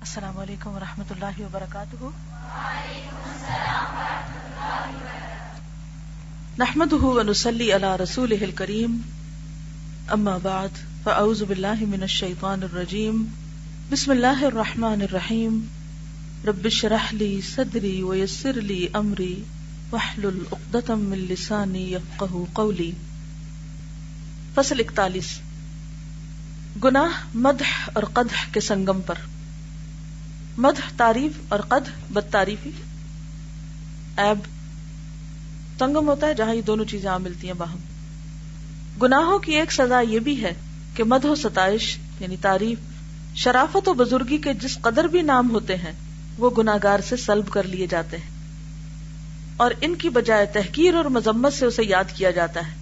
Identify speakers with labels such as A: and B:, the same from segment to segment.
A: السلام علیکم ورحمۃ اللہ وبرکاتہ۔ نحمد ونسلی علی رسول کریم اما بعد، فاعوذ باللہ من الشیطان الرجیم۔ بسم اللہ الرحمن الرحیم۔ رب اشرح لی صدری ویسر لی امری۔ واحلل عقدۃ من لسانی یفقهوا قولی۔ فصل 41 گناہ، مدح اور قدح کے سنگم پر۔ مدح، تعریف اور قد بد تعریفی۔ ایب سنگم ہوتا ہے جہاں یہ دونوں چیزیں آ ملتی ہیں باہم۔ گناہوں کی ایک سزا یہ بھی ہے کہ مدح و ستائش یعنی تعریف، شرافت و بزرگی کے جس قدر بھی نام ہوتے ہیں، وہ گناگار سے سلب کر لیے جاتے ہیں۔ اور ان کی بجائے تحقیر اور مذمت سے اسے یاد کیا جاتا ہے۔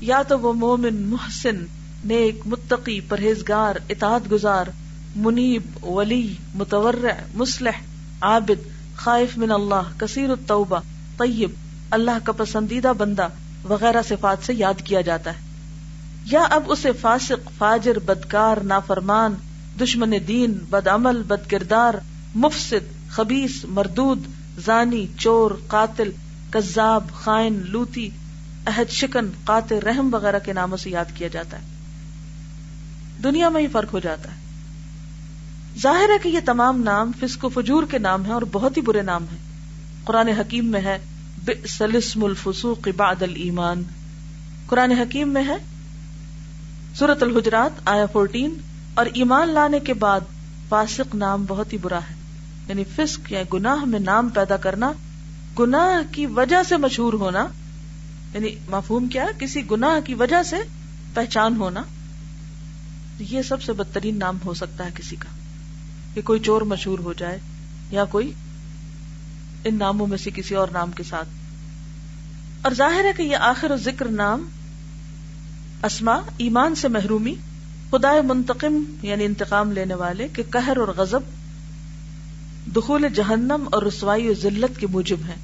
A: یا تو وہ مومن، محسن، نیک، متقی، پرہیزگار، اطاعت گزار منیب، ولی، متورع مسلح عابد، خائف من اللہ، کثیر التوبہ، طیب، اللہ کا پسندیدہ بندہ وغیرہ صفات سے یاد کیا جاتا ہے۔ یا اب اسے فاسق، فاجر، بدکار، نافرمان، دشمن دین بد عمل بد کردار مفسد خبیص مردود، زانی، چور، قاتل، کذاب، خائن، لوتی، عہد شکن، قاتل، رحم وغیرہ کے ناموں سے یاد کیا جاتا ہے۔ دنیا میں ہی فرق ہو جاتا ہے۔ ظاہر ہے کہ یہ تمام نام فسق و فجور کے نام ہیں اور بہت ہی برے نام ہیں۔ قرآن حکیم میں ہے سلسم الفسوق بعد الایمان۔ قرآن حکیم میں ہے سورت الحجرات آیا فورٹین اور ایمان لانے کے بعد فاسق نام بہت ہی برا ہے۔ یعنی فسق یا گناہ میں نام پیدا کرنا، گناہ کی وجہ سے مشہور ہونا یعنی مفہوم کیا کسی گناہ کی وجہ سے پہچان ہونا، یہ سب سے بدترین نام ہو سکتا ہے کسی کا۔ کہ کوئی چور مشہور ہو جائے یا کوئی ان ناموں میں سے کسی اور نام کے ساتھ۔ اور ظاہر ہے کہ یہ آخر ذکر نام اسما ایمان سے محرومی خدا منتقم یعنی انتقام لینے والے کہ قہر اور غزب دخول جہنم اور رسوائی و ذلت کے موجب ہیں۔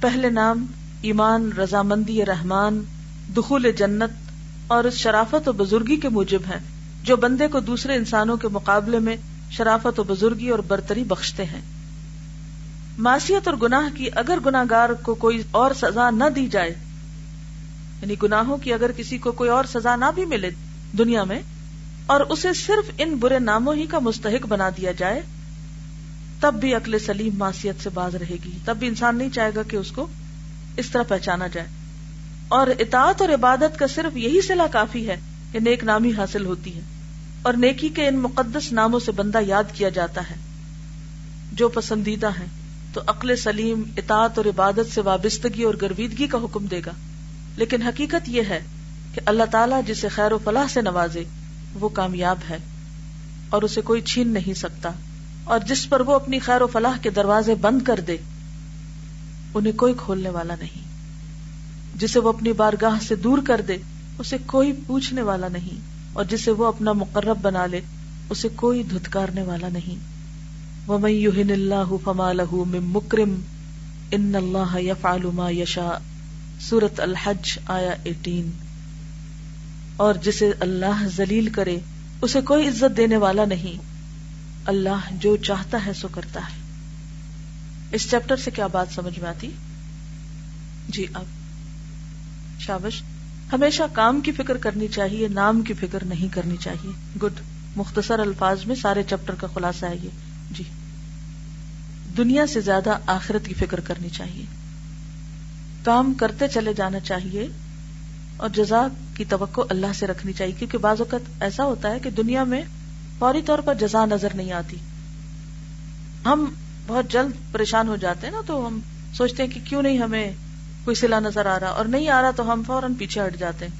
A: پہلے نام ایمان، رضامندی، رحمان، دخول جنت اور اس شرافت و بزرگی کے موجب ہیں جو بندے کو دوسرے انسانوں کے مقابلے میں شرافت و بزرگی اور برتری بخشتے ہیں۔ معاشیت اور گناہ کی اگر گناگار کو کوئی اور سزا نہ دی جائے یعنی گناہوں کی اگر کسی کو کوئی اور سزا نہ بھی ملے دنیا میں، اور اسے صرف ان برے ناموں ہی کا مستحق بنا دیا جائے، تب بھی عقل سلیم معاشیت سے باز رہے گی۔ تب بھی انسان نہیں چاہے گا کہ اس کو اس طرح پہچانا جائے۔ اور اطاعت اور عبادت کا صرف یہی صلاح کافی ہے کہ نیک نامی حاصل ہوتی ہے۔ اور نیکی کے ان مقدس ناموں سے بندہ یاد کیا جاتا ہے۔ جو پسندیدہ ہیں، تو عقل سلیم، اطاعت اور عبادت سے وابستگی اور گرویدگی کا حکم دے گا۔ لیکن حقیقت یہ ہے کہ اللہ تعالیٰ جسے خیر و فلاح سے نوازے، وہ کامیاب ہے اور اسے کوئی چھین نہیں سکتا۔ اور جس پر وہ اپنی خیر و فلاح کے دروازے بند کر دے، انہیں کوئی کھولنے والا نہیں۔ جسے وہ اپنی بارگاہ سے دور کر دے، اسے کوئی پوچھنے والا نہیں۔ اور جسے وہ اپنا مقرب بنا لے، اسے کوئی دھتکارنے والا نہیں۔ وَمَن يُهِنِ اللَّهُ فَمَا لَهُ مِن مُكْرِم ان اللہ يفعل ما يشاء۔ سورة الحج آیا 18 اور جسے اللہ ذلیل کرے، اسے کوئی عزت دینے والا نہیں۔ اللہ جو چاہتا ہے سو کرتا ہے۔ اس چیپٹر سے کیا بات سمجھ میں آتی؟ جی اب شابش ہمیشہ کام کی فکر کرنی چاہیے، نام کی فکر نہیں کرنی چاہیے۔ گڈ مختصر الفاظ میں سارے چیپٹر کا خلاصہ ہے یہ۔ جی۔ دنیا سے زیادہ آخرت کی فکر کرنی چاہیے۔ کام کرتے چلے جانا چاہیے اور جزا کی توقع اللہ سے رکھنی چاہیے۔ کیونکہ بعض اوقات ایسا ہوتا ہے کہ دنیا میں فوری طور پر جزا نظر نہیں آتی۔ ہم بہت جلد پریشان ہو جاتے ہیں نا تو ہم سوچتے ہیں کہ کیوں نہیں ہمیں کوئی سلا نظر آ رہا اور نہیں آ رہا تو ہم فوراً پیچھے ہٹ جاتے ہیں۔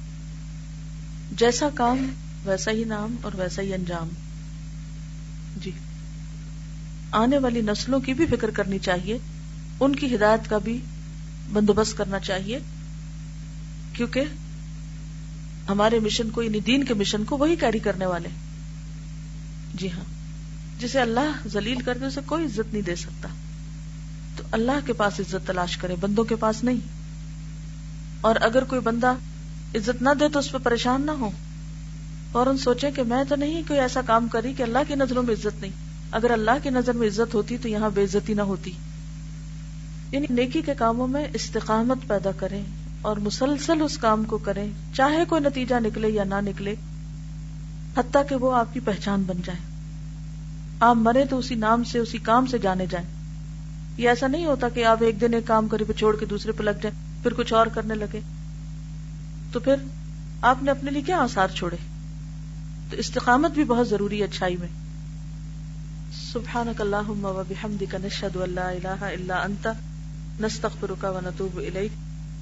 A: جیسا کام، ویسا ہی نام اور ویسا ہی انجام۔ جی۔ آنے والی نسلوں کی بھی فکر کرنی چاہیے، ان کی ہدایت کا بھی بندوبست کرنا چاہیے، کیونکہ ہمارے مشن کو یعنی دین کے مشن کو وہی کیری کرنے والے۔ جی ہاں۔ جسے اللہ ذلیل کر دے اسے کوئی عزت نہیں دے سکتا۔ اللہ کے پاس عزت تلاش کرے، بندوں کے پاس نہیں۔ اور اگر کوئی بندہ عزت نہ دے تو اس پہ پریشان نہ ہو۔ فوراً سوچے کہ میں تو نہیں کوئی ایسا کام کری کہ اللہ کی نظروں میں عزت نہیں۔ اگر اللہ کی نظر میں عزت ہوتی تو یہاں بے عزتی نہ ہوتی۔ یعنی نیکی کے کاموں میں استقامت پیدا کریں اور مسلسل اس کام کو کریں، چاہے کوئی نتیجہ نکلے یا نہ نکلے، حتیٰ کہ وہ آپ کی پہچان بن جائے۔ آپ مرے تو اسی نام سے، اسی کام سے جانے جائیں۔ یہ ایسا نہیں ہوتا کہ آپ ایک دن ایک کام کرے پہ چھوڑ کے دوسرے پہ لگ جائیں، پھر کچھ اور کرنے لگے۔ تو پھر آپ نے اپنے لیے کیا آسار چھوڑے؟ تو استقامت بھی بہت ضروری ہے اچھائی میں۔ سبحانک اللہم و بحمدک، نشہد و لا الہ الا انت، نستغفرک و نتوب الیک۔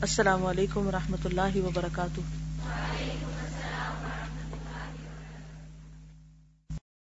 A: السلام علیکم و رحمۃ اللہ وبرکاتہ۔